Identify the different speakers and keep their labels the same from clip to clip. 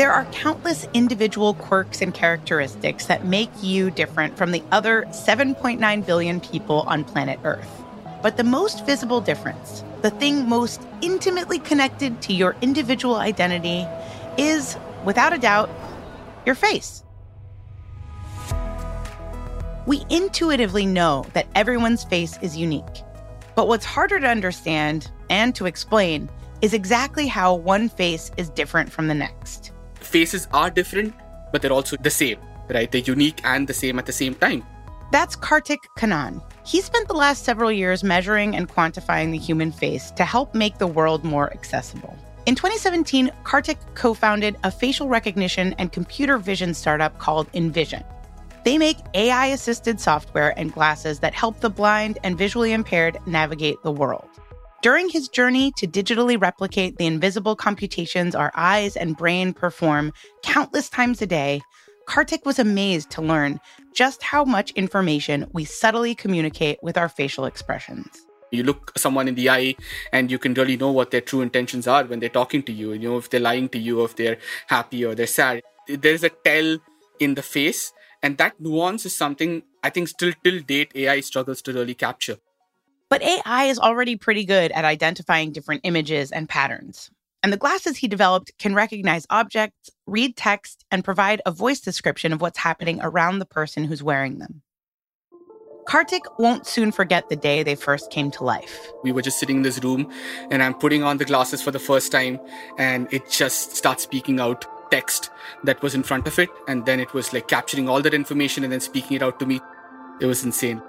Speaker 1: There are countless individual quirks and characteristics that make you different from the other 7.9 billion people on planet Earth. But the most visible difference, the thing most intimately connected to your individual identity, is, without a doubt, your face. We intuitively know that everyone's face is unique. But what's harder to understand and to explain is exactly how one face is different from the next
Speaker 2: faces are different, but they're also the same, right? They're unique and the same at the same time.
Speaker 1: That's Karthik Kannan. He spent the last several years measuring and quantifying the human face to help make the world more accessible. In 2017, Karthik co founded a facial recognition and computer vision startup called Envision. They make AI assisted software and glasses that help the blind and visually impaired navigate the world. During his journey to digitally replicate the invisible computations our eyes and brain perform countless times a day, Karthik was amazed to learn just how much information we subtly communicate with our facial expressions.
Speaker 2: You look someone in the eye and you can really know what their true intentions are when they're talking to you. You know, if they're lying to you, if they're happy or they're sad. There's a tell in the face. And that nuance is something I think still till date AI struggles to really capture.
Speaker 1: But AI is already pretty good at identifying different images and patterns. And the glasses he developed can recognize objects, read text, and provide a voice description of what's happening around the person who's wearing them. Karthik won't soon forget the day they first came to life.
Speaker 2: We were just sitting in this room, and I'm putting on the glasses for the first time, and it just starts speaking out text that was in front of it. And then it was like capturing all that information and then speaking it out to me. It was insane.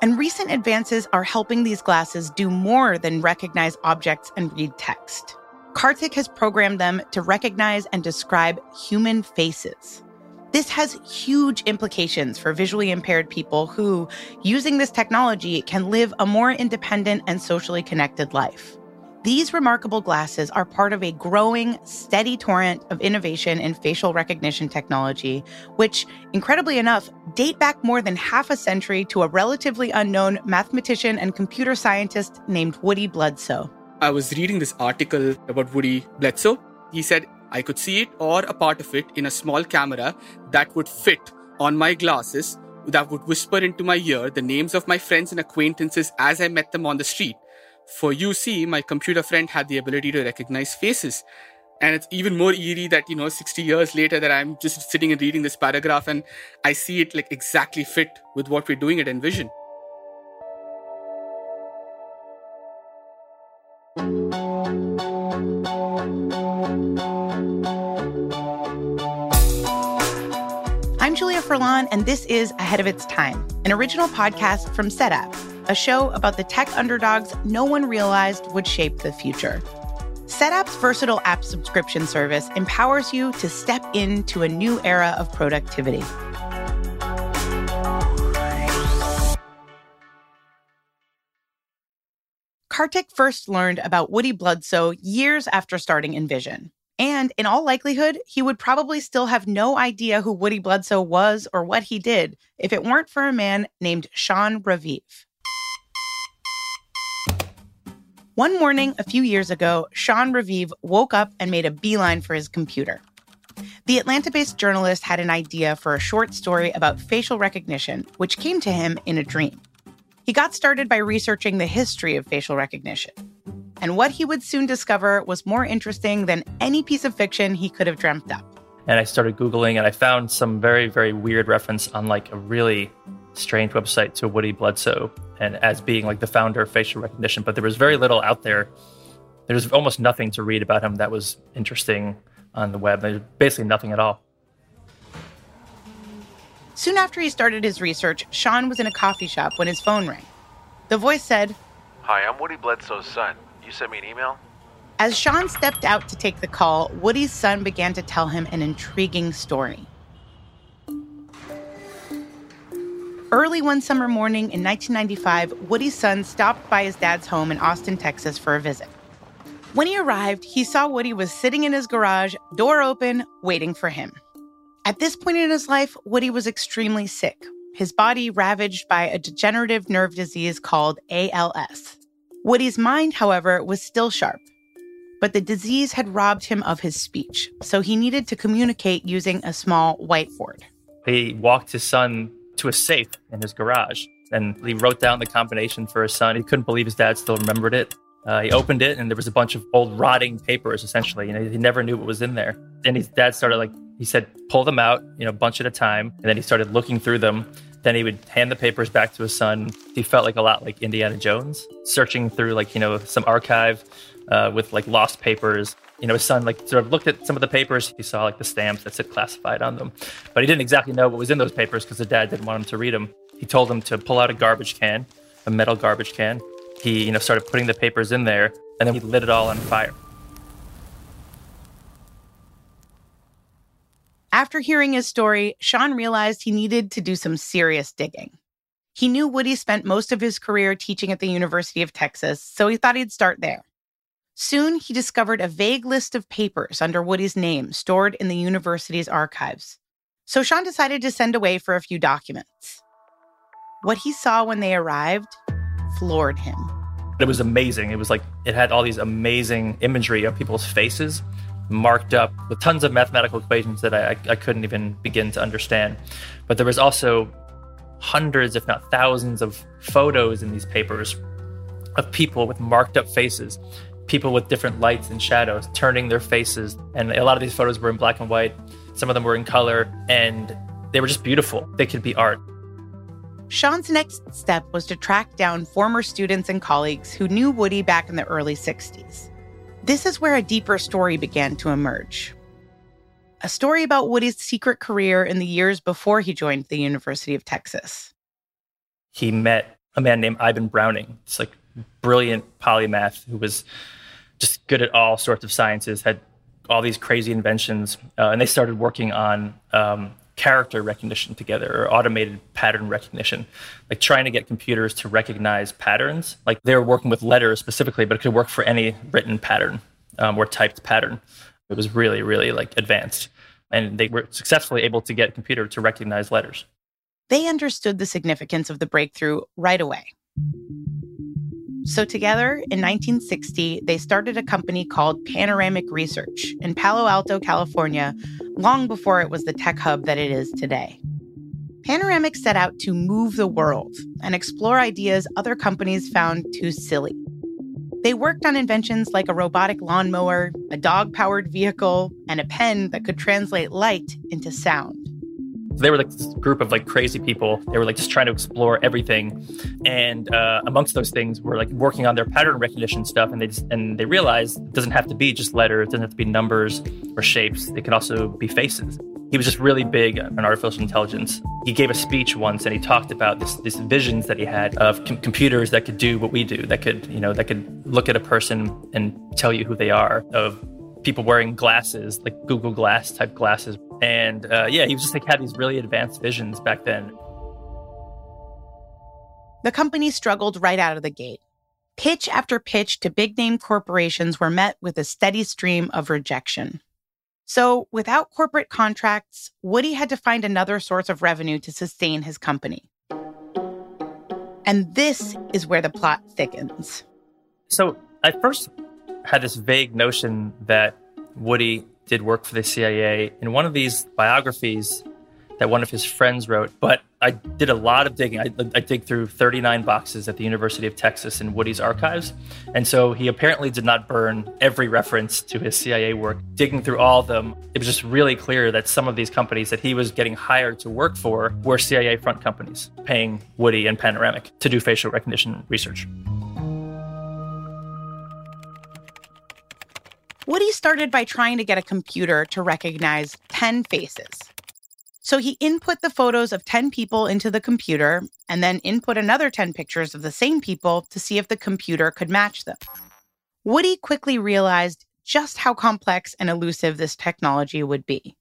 Speaker 1: And recent advances are helping these glasses do more than recognize objects and read text. Karthik has programmed them to recognize and describe human faces. This has huge implications for visually impaired people who, using this technology, can live a more independent and socially connected life. These remarkable glasses are part of a growing, steady torrent of innovation in facial recognition technology, which, incredibly enough, date back more than half a century to a relatively unknown mathematician and computer scientist named Woody Bledsoe.
Speaker 2: I was reading this article about Woody Bledsoe. He said, I could see it or a part of it in a small camera that would fit on my glasses that would whisper into my ear the names of my friends and acquaintances as I met them on the street. For UC, my computer friend had the ability to recognize faces. And it's even more eerie that, you know, 60 years later that I'm just sitting and reading this paragraph and I see it like exactly fit with what we're doing at Envision.
Speaker 1: I'm Julia Furlan, and this is Ahead of Its Time, an original podcast from Setapp a show about the tech underdogs no one realized would shape the future. Setapp's versatile app subscription service empowers you to step into a new era of productivity. Karthik first learned about Woody Bledsoe years after starting Envision. And in all likelihood, he would probably still have no idea who Woody Bledsoe was or what he did if it weren't for a man named Shaun Raviv. One morning a few years ago, Shaun Raviv woke up and made a beeline for his computer. The Atlanta based journalist had an idea for a short story about facial recognition, which came to him in a dream. He got started by researching the history of facial recognition. And what he would soon discover was more interesting than any piece of fiction he could have dreamt up.
Speaker 3: And I started Googling and I found some very, very weird reference on like a really strange website to Woody Bledsoe and as being like the founder of facial recognition, but there was very little out there. There's almost nothing to read about him that was interesting on the web. There's basically nothing at all.
Speaker 1: Soon after he started his research, Shaun was in a coffee shop when his phone rang. The voice said,
Speaker 4: Hi, I'm Woody Bledsoe's son. You sent me an email?
Speaker 1: As Shaun stepped out to take the call, Woody's son began to tell him an intriguing story. Early one summer morning in 1995, Woody's son stopped by his dad's home in Austin, Texas for a visit. When he arrived, he saw Woody was sitting in his garage, door open, waiting for him. At this point in his life, Woody was extremely sick, his body ravaged by a degenerative nerve disease called ALS. Woody's mind, however, was still sharp. but the disease had robbed him of his speech, so he needed to communicate using a small whiteboard.
Speaker 3: He walked his son to a safe in his garage and he wrote down the combination for his son. He couldn't believe his dad still remembered it. Uh, he opened it and there was a bunch of old rotting papers, essentially. You know, he never knew what was in there. And his dad started like he said, pull them out, you know, a bunch at a time, and then he started looking through them. Then he would hand the papers back to his son. He felt like a lot like Indiana Jones, searching through like you know some archive uh, with like lost papers. You know, his son like sort of looked at some of the papers. He saw like the stamps that said classified on them, but he didn't exactly know what was in those papers because the dad didn't want him to read them. He told him to pull out a garbage can, a metal garbage can. He, you know, started putting the papers in there, and then he lit it all on fire.
Speaker 1: After hearing his story, Shaun realized he needed to do some serious digging. He knew Woody spent most of his career teaching at the University of Texas, so he thought he'd start there. Soon, he discovered a vague list of papers under Woody's name stored in the university's archives. So Shaun decided to send away for a few documents. What he saw when they arrived floored him.
Speaker 3: It was amazing. It was like it had all these amazing imagery of people's faces marked up with tons of mathematical equations that I, I couldn't even begin to understand. But there was also hundreds, if not thousands, of photos in these papers of people with marked up faces, people with different lights and shadows turning their faces. And a lot of these photos were in black and white, some of them were in color, and they were just beautiful. They could be art.
Speaker 1: Shaun's next step was to track down former students and colleagues who knew Woody back in the early 60s. This is where a deeper story began to emerge. A story about Woody's secret career in the years before he joined the University of Texas.
Speaker 3: He met a man named Iben Browning. It's like brilliant polymath who was just good at all sorts of sciences, had all these crazy inventions, uh, and they started working on um, character recognition together or automated pattern recognition, like trying to get computers to recognize patterns. Like they were working with letters specifically, but it could work for any written pattern um, or typed pattern. It was really, really like advanced. And they were successfully able to get a computer to recognize letters.
Speaker 1: They understood the significance of the breakthrough right away. So, together in 1960, they started a company called Panoramic Research in Palo Alto, California, long before it was the tech hub that it is today. Panoramic set out to move the world and explore ideas other companies found too silly. They worked on inventions like a robotic lawnmower, a dog powered vehicle, and a pen that could translate light into sound
Speaker 3: they were like this group of like crazy people. They were like just trying to explore everything, and uh, amongst those things were like working on their pattern recognition stuff. And they just, and they realized it doesn't have to be just letters, it doesn't have to be numbers or shapes. It can also be faces. He was just really big on artificial intelligence. He gave a speech once, and he talked about this, these visions that he had of com- computers that could do what we do, that could you know that could look at a person and tell you who they are, of people wearing glasses, like Google Glass type glasses. And uh, yeah, he was just like had these really advanced visions back then.
Speaker 1: The company struggled right out of the gate. Pitch after pitch to big name corporations were met with a steady stream of rejection. So, without corporate contracts, Woody had to find another source of revenue to sustain his company. And this is where the plot thickens.
Speaker 3: So, I first had this vague notion that Woody did work for the CIA. In one of these biographies that one of his friends wrote, but I did a lot of digging. I, I through 39 boxes at the University of Texas in Woody's archives. And so he apparently did not burn every reference to his CIA work. Digging through all of them, it was just really clear that some of these companies that he was getting hired to work for were CIA front companies, paying Woody and Panoramic to do facial recognition research.
Speaker 1: Woody started by trying to get a computer to recognize 10 faces. So he input the photos of 10 people into the computer and then input another 10 pictures of the same people to see if the computer could match them. Woody quickly realized just how complex and elusive this technology would be.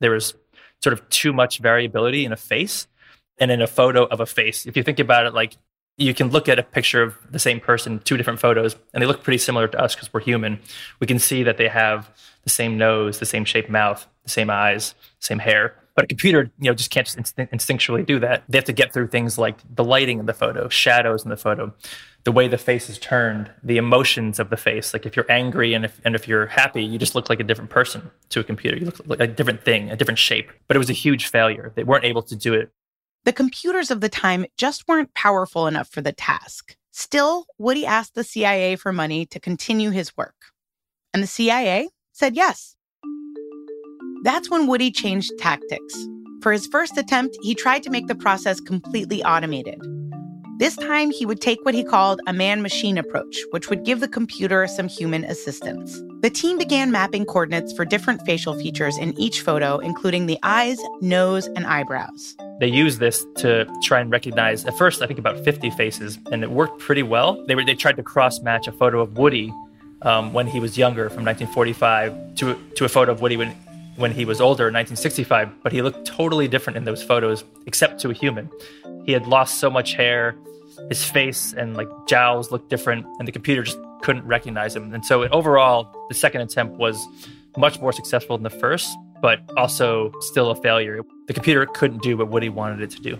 Speaker 3: There was sort of too much variability in a face and in a photo of a face. If you think about it like you can look at a picture of the same person, two different photos, and they look pretty similar to us because we're human. We can see that they have the same nose, the same shaped mouth, the same eyes, same hair. But a computer, you know, just can't just instinctually do that. They have to get through things like the lighting in the photo, shadows in the photo, the way the face is turned, the emotions of the face. Like if you're angry and if and if you're happy, you just look like a different person to a computer. You look like a different thing, a different shape. But it was a huge failure. They weren't able to do it.
Speaker 1: The computers of the time just weren't powerful enough for the task. Still, Woody asked the CIA for money to continue his work. And the CIA said yes. That's when Woody changed tactics. For his first attempt, he tried to make the process completely automated. This time, he would take what he called a man machine approach, which would give the computer some human assistance. The team began mapping coordinates for different facial features in each photo, including the eyes, nose, and eyebrows.
Speaker 3: They used this to try and recognize, at first, I think about 50 faces, and it worked pretty well. They, were, they tried to cross match a photo of Woody um, when he was younger from 1945 to, to a photo of Woody when, when he was older in 1965, but he looked totally different in those photos, except to a human. He had lost so much hair, his face and like jowls looked different, and the computer just couldn't recognize him. And so overall, the second attempt was much more successful than the first, but also still a failure. The computer couldn't do what Woody wanted it to do.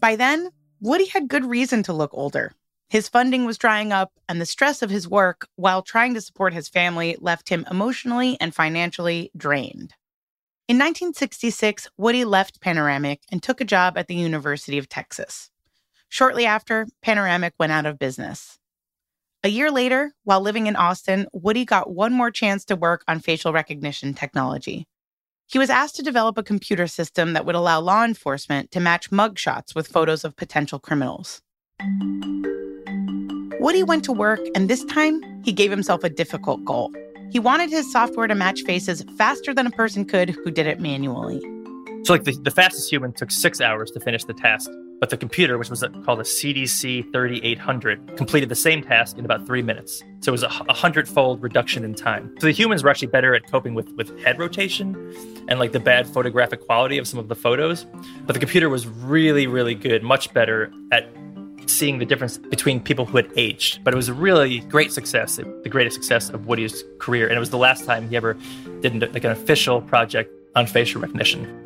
Speaker 1: By then, Woody had good reason to look older. His funding was drying up, and the stress of his work while trying to support his family left him emotionally and financially drained. In 1966, Woody left Panoramic and took a job at the University of Texas. Shortly after, Panoramic went out of business. A year later, while living in Austin, Woody got one more chance to work on facial recognition technology. He was asked to develop a computer system that would allow law enforcement to match mugshots with photos of potential criminals. Woody went to work, and this time, he gave himself a difficult goal. He wanted his software to match faces faster than a person could who did it manually.
Speaker 3: So, like the, the fastest human took six hours to finish the task, but the computer, which was called a CDC 3800, completed the same task in about three minutes. So it was a, a hundredfold reduction in time. So the humans were actually better at coping with, with head rotation and like the bad photographic quality of some of the photos. But the computer was really, really good, much better at seeing the difference between people who had aged. But it was a really great success, the greatest success of Woody's career. And it was the last time he ever did like an official project on facial recognition.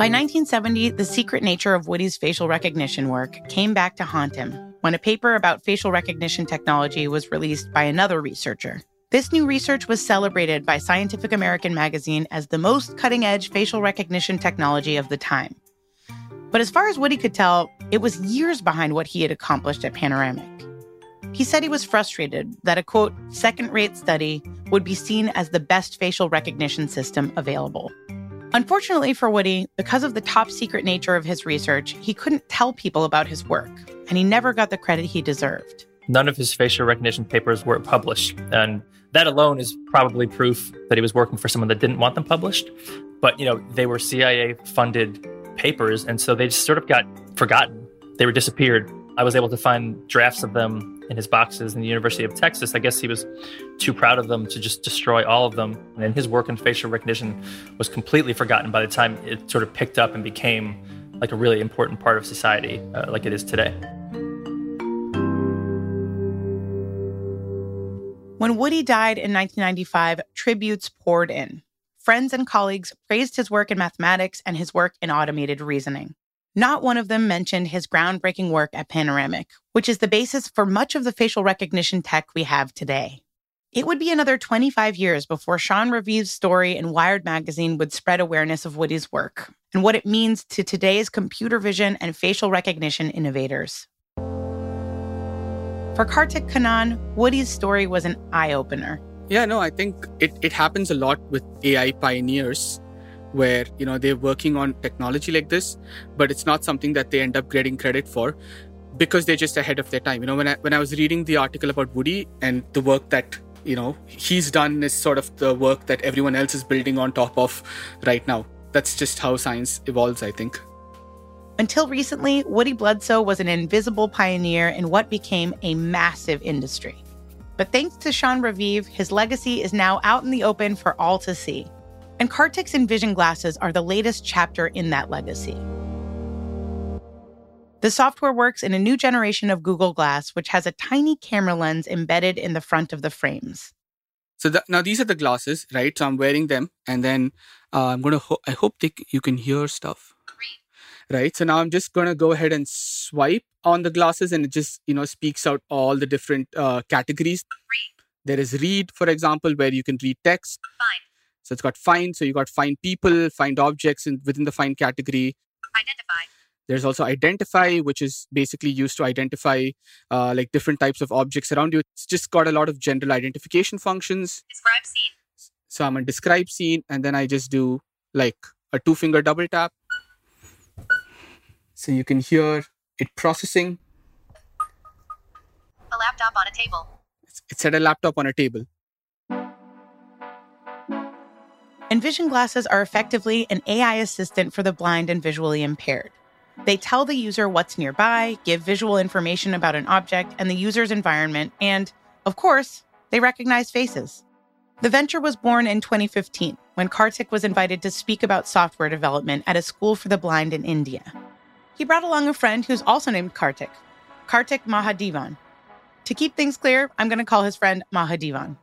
Speaker 1: By 1970, the secret nature of Woody's facial recognition work came back to haunt him when a paper about facial recognition technology was released by another researcher. This new research was celebrated by Scientific American magazine as the most cutting edge facial recognition technology of the time. But as far as Woody could tell, it was years behind what he had accomplished at Panoramic. He said he was frustrated that a quote, second rate study would be seen as the best facial recognition system available. Unfortunately for Woody, because of the top secret nature of his research, he couldn't tell people about his work, and he never got the credit he deserved.
Speaker 3: None of his facial recognition papers were published, and that alone is probably proof that he was working for someone that didn't want them published. But, you know, they were CIA funded papers. And so they just sort of got forgotten. They were disappeared. I was able to find drafts of them in his boxes in the University of Texas. I guess he was too proud of them to just destroy all of them. And his work in facial recognition was completely forgotten by the time it sort of picked up and became like a really important part of society, uh, like it is today.
Speaker 1: When Woody died in 1995, tributes poured in. Friends and colleagues praised his work in mathematics and his work in automated reasoning. Not one of them mentioned his groundbreaking work at Panoramic, which is the basis for much of the facial recognition tech we have today. It would be another 25 years before Shaun Raviv's story in Wired magazine would spread awareness of Woody's work and what it means to today's computer vision and facial recognition innovators. For Karthik Kannan, Woody's story was an eye opener.
Speaker 2: Yeah, no, I think it, it happens a lot with AI pioneers where, you know, they're working on technology like this, but it's not something that they end up getting credit for because they're just ahead of their time. You know, when I when I was reading the article about Woody and the work that you know he's done is sort of the work that everyone else is building on top of right now. That's just how science evolves, I think.
Speaker 1: Until recently, Woody Bledsoe was an invisible pioneer in what became a massive industry. But thanks to Shaun Raviv, his legacy is now out in the open for all to see. And Karthik's Envision glasses are the latest chapter in that legacy. The software works in a new generation of Google Glass, which has a tiny camera lens embedded in the front of the frames.
Speaker 2: So the, now these are the glasses, right? So I'm wearing them, and then uh, I'm gonna. Ho- I hope they, you can hear stuff, right? So now I'm just gonna go ahead and swipe on the glasses, and it just you know speaks out all the different uh, categories. There is read, for example, where you can read text.
Speaker 5: Find.
Speaker 2: So it's got find. So you got find people, find objects in, within the find category.
Speaker 5: Identify.
Speaker 2: There's also identify, which is basically used to identify uh, like different types of objects around you. It's just got a lot of general identification functions.
Speaker 5: Describe scene.
Speaker 2: So I'm on describe scene, and then I just do like a two finger double tap. So you can hear it processing.
Speaker 5: A laptop on a table.
Speaker 2: It's, it's at a laptop on a table.
Speaker 1: Envision glasses are effectively an AI assistant for the blind and visually impaired. They tell the user what's nearby, give visual information about an object and the user's environment, and, of course, they recognize faces. The venture was born in 2015 when Karthik was invited to speak about software development at a school for the blind in India. He brought along a friend who's also named Karthik, Karthik Mahadevan. To keep things clear, I'm going to call his friend Mahadevan.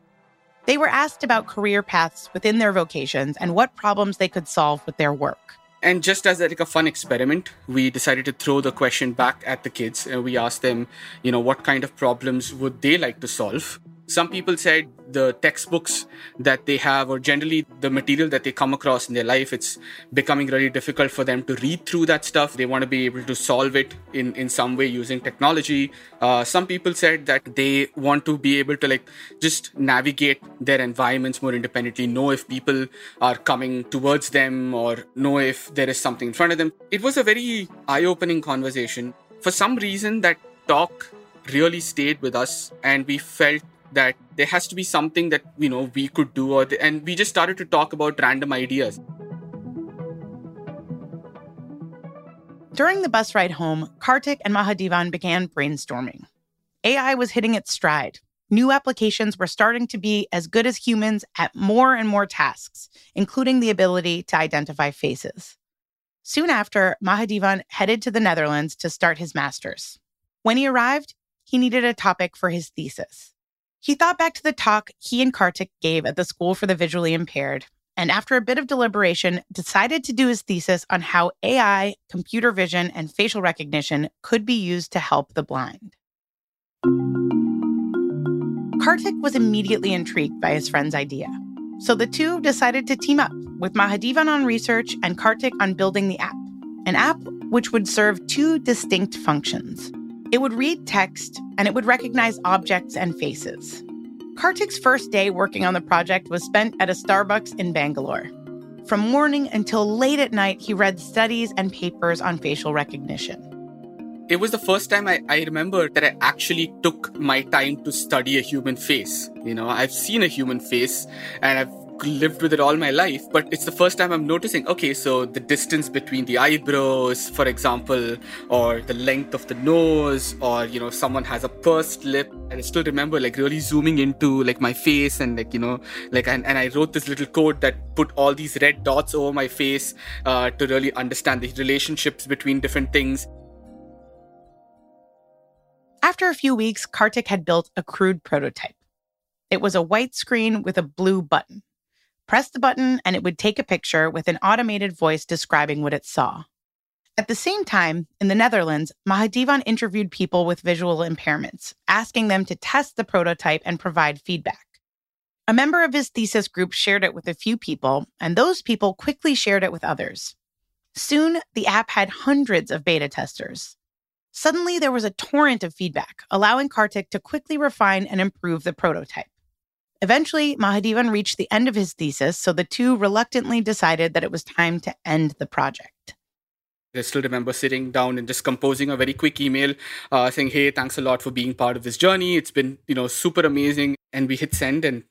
Speaker 1: They were asked about career paths within their vocations and what problems they could solve with their work.
Speaker 2: And just as like a fun experiment, we decided to throw the question back at the kids and we asked them, you know, what kind of problems would they like to solve? Some people said the textbooks that they have, or generally the material that they come across in their life, it's becoming really difficult for them to read through that stuff. They want to be able to solve it in, in some way using technology. Uh, some people said that they want to be able to like just navigate their environments more independently, know if people are coming towards them, or know if there is something in front of them. It was a very eye opening conversation. For some reason, that talk really stayed with us, and we felt that there has to be something that you know we could do or the, and we just started to talk about random ideas
Speaker 1: During the bus ride home, Karthik and Mahadevan began brainstorming. AI was hitting its stride. New applications were starting to be as good as humans at more and more tasks, including the ability to identify faces. Soon after, Mahadevan headed to the Netherlands to start his master's. When he arrived, he needed a topic for his thesis. He thought back to the talk he and Karthik gave at the School for the Visually Impaired, and after a bit of deliberation, decided to do his thesis on how AI, computer vision, and facial recognition could be used to help the blind. Karthik was immediately intrigued by his friend's idea. So the two decided to team up with Mahadevan on research and Karthik on building the app, an app which would serve two distinct functions. It would read text and it would recognize objects and faces. Karthik's first day working on the project was spent at a Starbucks in Bangalore. From morning until late at night, he read studies and papers on facial recognition.
Speaker 2: it was the first time I, I remember that I actually took my time to study a human face. You know, I've seen a human face and I've lived with it all my life, but it's the first time I'm noticing, okay, so the distance between the eyebrows, for example, or the length of the nose, or, you know, someone has a pursed lip. And I still remember like really zooming into like my face and like, you know, like, and, and I wrote this little code that put all these red dots over my face uh, to really understand the relationships between different things.
Speaker 1: After a few weeks, Karthik had built a crude prototype. It was a white screen with a blue button. Press the button, and it would take a picture with an automated voice describing what it saw. At the same time, in the Netherlands, Mahadevan interviewed people with visual impairments, asking them to test the prototype and provide feedback. A member of his thesis group shared it with a few people, and those people quickly shared it with others. Soon, the app had hundreds of beta testers. Suddenly, there was a torrent of feedback, allowing Karthik to quickly refine and improve the prototype. Eventually, Mahadevan reached the end of his thesis, so the two reluctantly decided that it was time to end the project.
Speaker 2: I still remember sitting down and just composing a very quick email uh, saying, "Hey, thanks a lot for being part of this journey. It's been, you know, super amazing." And we hit send and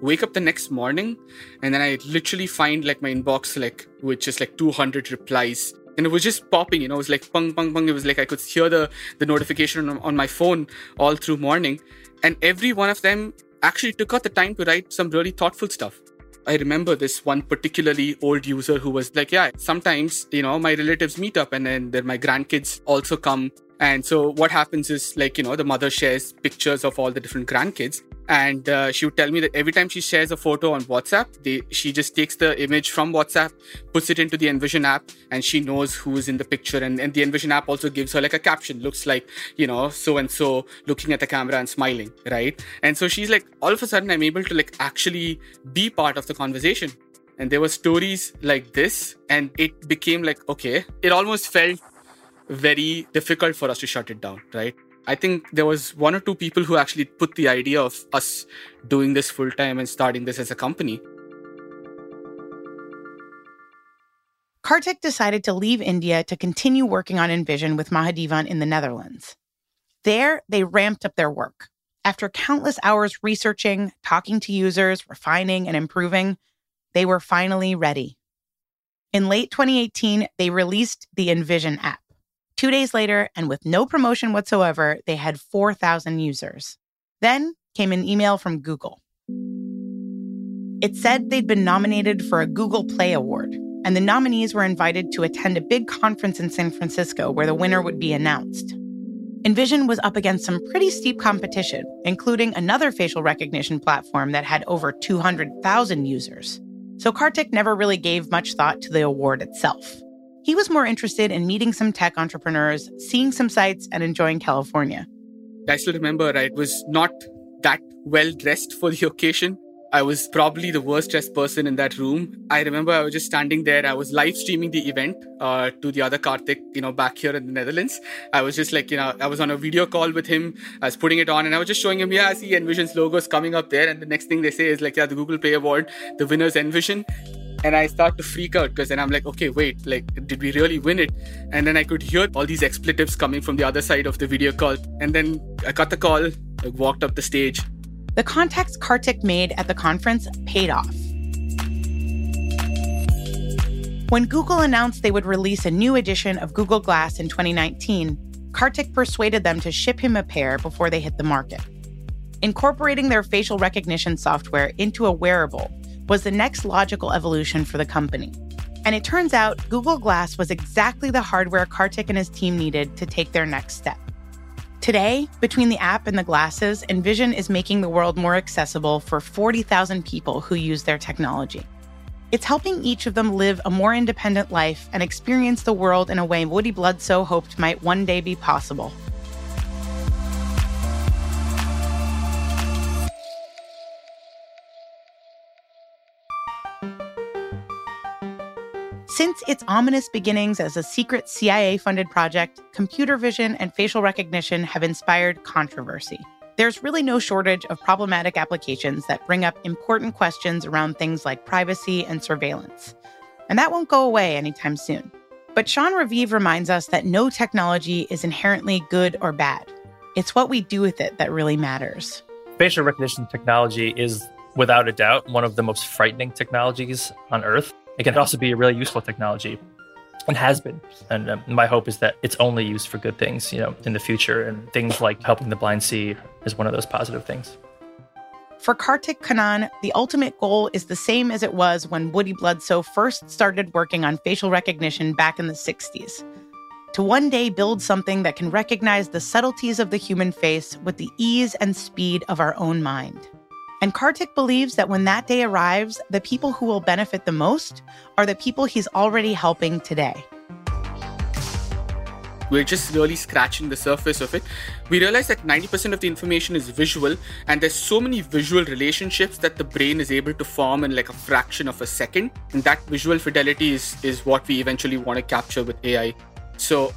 Speaker 2: wake up the next morning, and then I literally find like my inbox like with just like 200 replies, and it was just popping. You know, it was like pung pung pung. It was like I could hear the the notification on, on my phone all through morning, and every one of them actually took out the time to write some really thoughtful stuff. I remember this one particularly old user who was like, Yeah, sometimes, you know, my relatives meet up and then my grandkids also come And so what happens is like, you know, the mother shares pictures of all the different grandkids. And uh, she would tell me that every time she shares a photo on WhatsApp, they, she just takes the image from WhatsApp, puts it into the Envision app, and she knows who's in the picture. And, and the Envision app also gives her like a caption, looks like, you know, so and so looking at the camera and smiling, right? And so she's like, all of a sudden, I'm able to like actually be part of the conversation. And there were stories like this, and it became like, okay, it almost felt very difficult for us to shut it down, right? I think there was one or two people who actually put the idea of us doing this full time and starting this as a company.
Speaker 1: Karthik decided to leave India to continue working on Envision with Mahadevan in the Netherlands. There, they ramped up their work. After countless hours researching, talking to users, refining, and improving, they were finally ready. In late 2018, they released the Envision app. Two days later, and with no promotion whatsoever, they had 4,000 users. Then came an email from Google. It said they'd been nominated for a Google Play Award, and the nominees were invited to attend a big conference in San Francisco where the winner would be announced. Envision was up against some pretty steep competition, including another facial recognition platform that had over 200,000 users. So Karthik never really gave much thought to the award itself. He was more interested in meeting some tech entrepreneurs, seeing some sites, and enjoying California.
Speaker 2: I still remember I was not that well dressed for the occasion. I was probably the worst dressed person in that room. I remember I was just standing there. I was live streaming the event uh, to the other Karthik, you know, back here in the Netherlands. I was just like, you know, I was on a video call with him. I was putting it on and I was just showing him, yeah, I see Envision's logos coming up there. And the next thing they say is like, yeah, the Google Play Award, the winner's Envision and I start to freak out because then I'm like, okay, wait, like, did we really win it? And then I could hear all these expletives coming from the other side of the video call. And then I got the call, I walked up the stage.
Speaker 1: The contacts Karthik made at the conference paid off. When Google announced they would release a new edition of Google Glass in 2019, Karthik persuaded them to ship him a pair before they hit the market. Incorporating their facial recognition software into a wearable was the next logical evolution for the company. And it turns out Google Glass was exactly the hardware Karthik and his team needed to take their next step. Today, between the app and the glasses, Envision is making the world more accessible for 40,000 people who use their technology. It's helping each of them live a more independent life and experience the world in a way Woody Bledsoe hoped might one day be possible. Its ominous beginnings as a secret CIA funded project, computer vision and facial recognition have inspired controversy. There's really no shortage of problematic applications that bring up important questions around things like privacy and surveillance. And that won't go away anytime soon. But Shaun Raviv reminds us that no technology is inherently good or bad. It's what we do with it that really matters.
Speaker 3: Facial recognition technology is, without a doubt, one of the most frightening technologies on Earth. It can also be a really useful technology and has been. And um, my hope is that it's only used for good things, you know, in the future. And things like helping the blind see is one of those positive things.
Speaker 1: For Karthik Kannan, the ultimate goal is the same as it was when Woody Bledsoe first started working on facial recognition back in the 60s. To one day build something that can recognize the subtleties of the human face with the ease and speed of our own mind. And Karthik believes that when that day arrives, the people who will benefit the most are the people he's already helping today.
Speaker 2: We're just really scratching the surface of it. We realize that 90% of the information is visual, and there's so many visual relationships that the brain is able to form in like a fraction of a second. And that visual fidelity is, is what we eventually want to capture with AI. So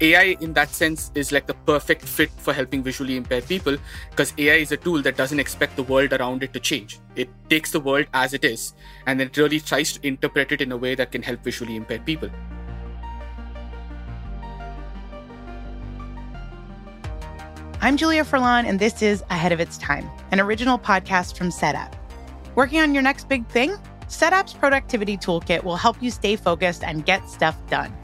Speaker 2: AI, in that sense, is like the perfect fit for helping visually impaired people because AI is a tool that doesn't expect the world around it to change. It takes the world as it is and it really tries to interpret it in a way that can help visually impaired people.
Speaker 1: I'm Julia Furlan, and this is Ahead of Its Time, an original podcast from SetApp. Working on your next big thing? SetApp's productivity toolkit will help you stay focused and get stuff done.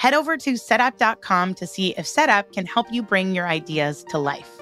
Speaker 1: Head over to setapp.com to see if Setapp can help you bring your ideas to life.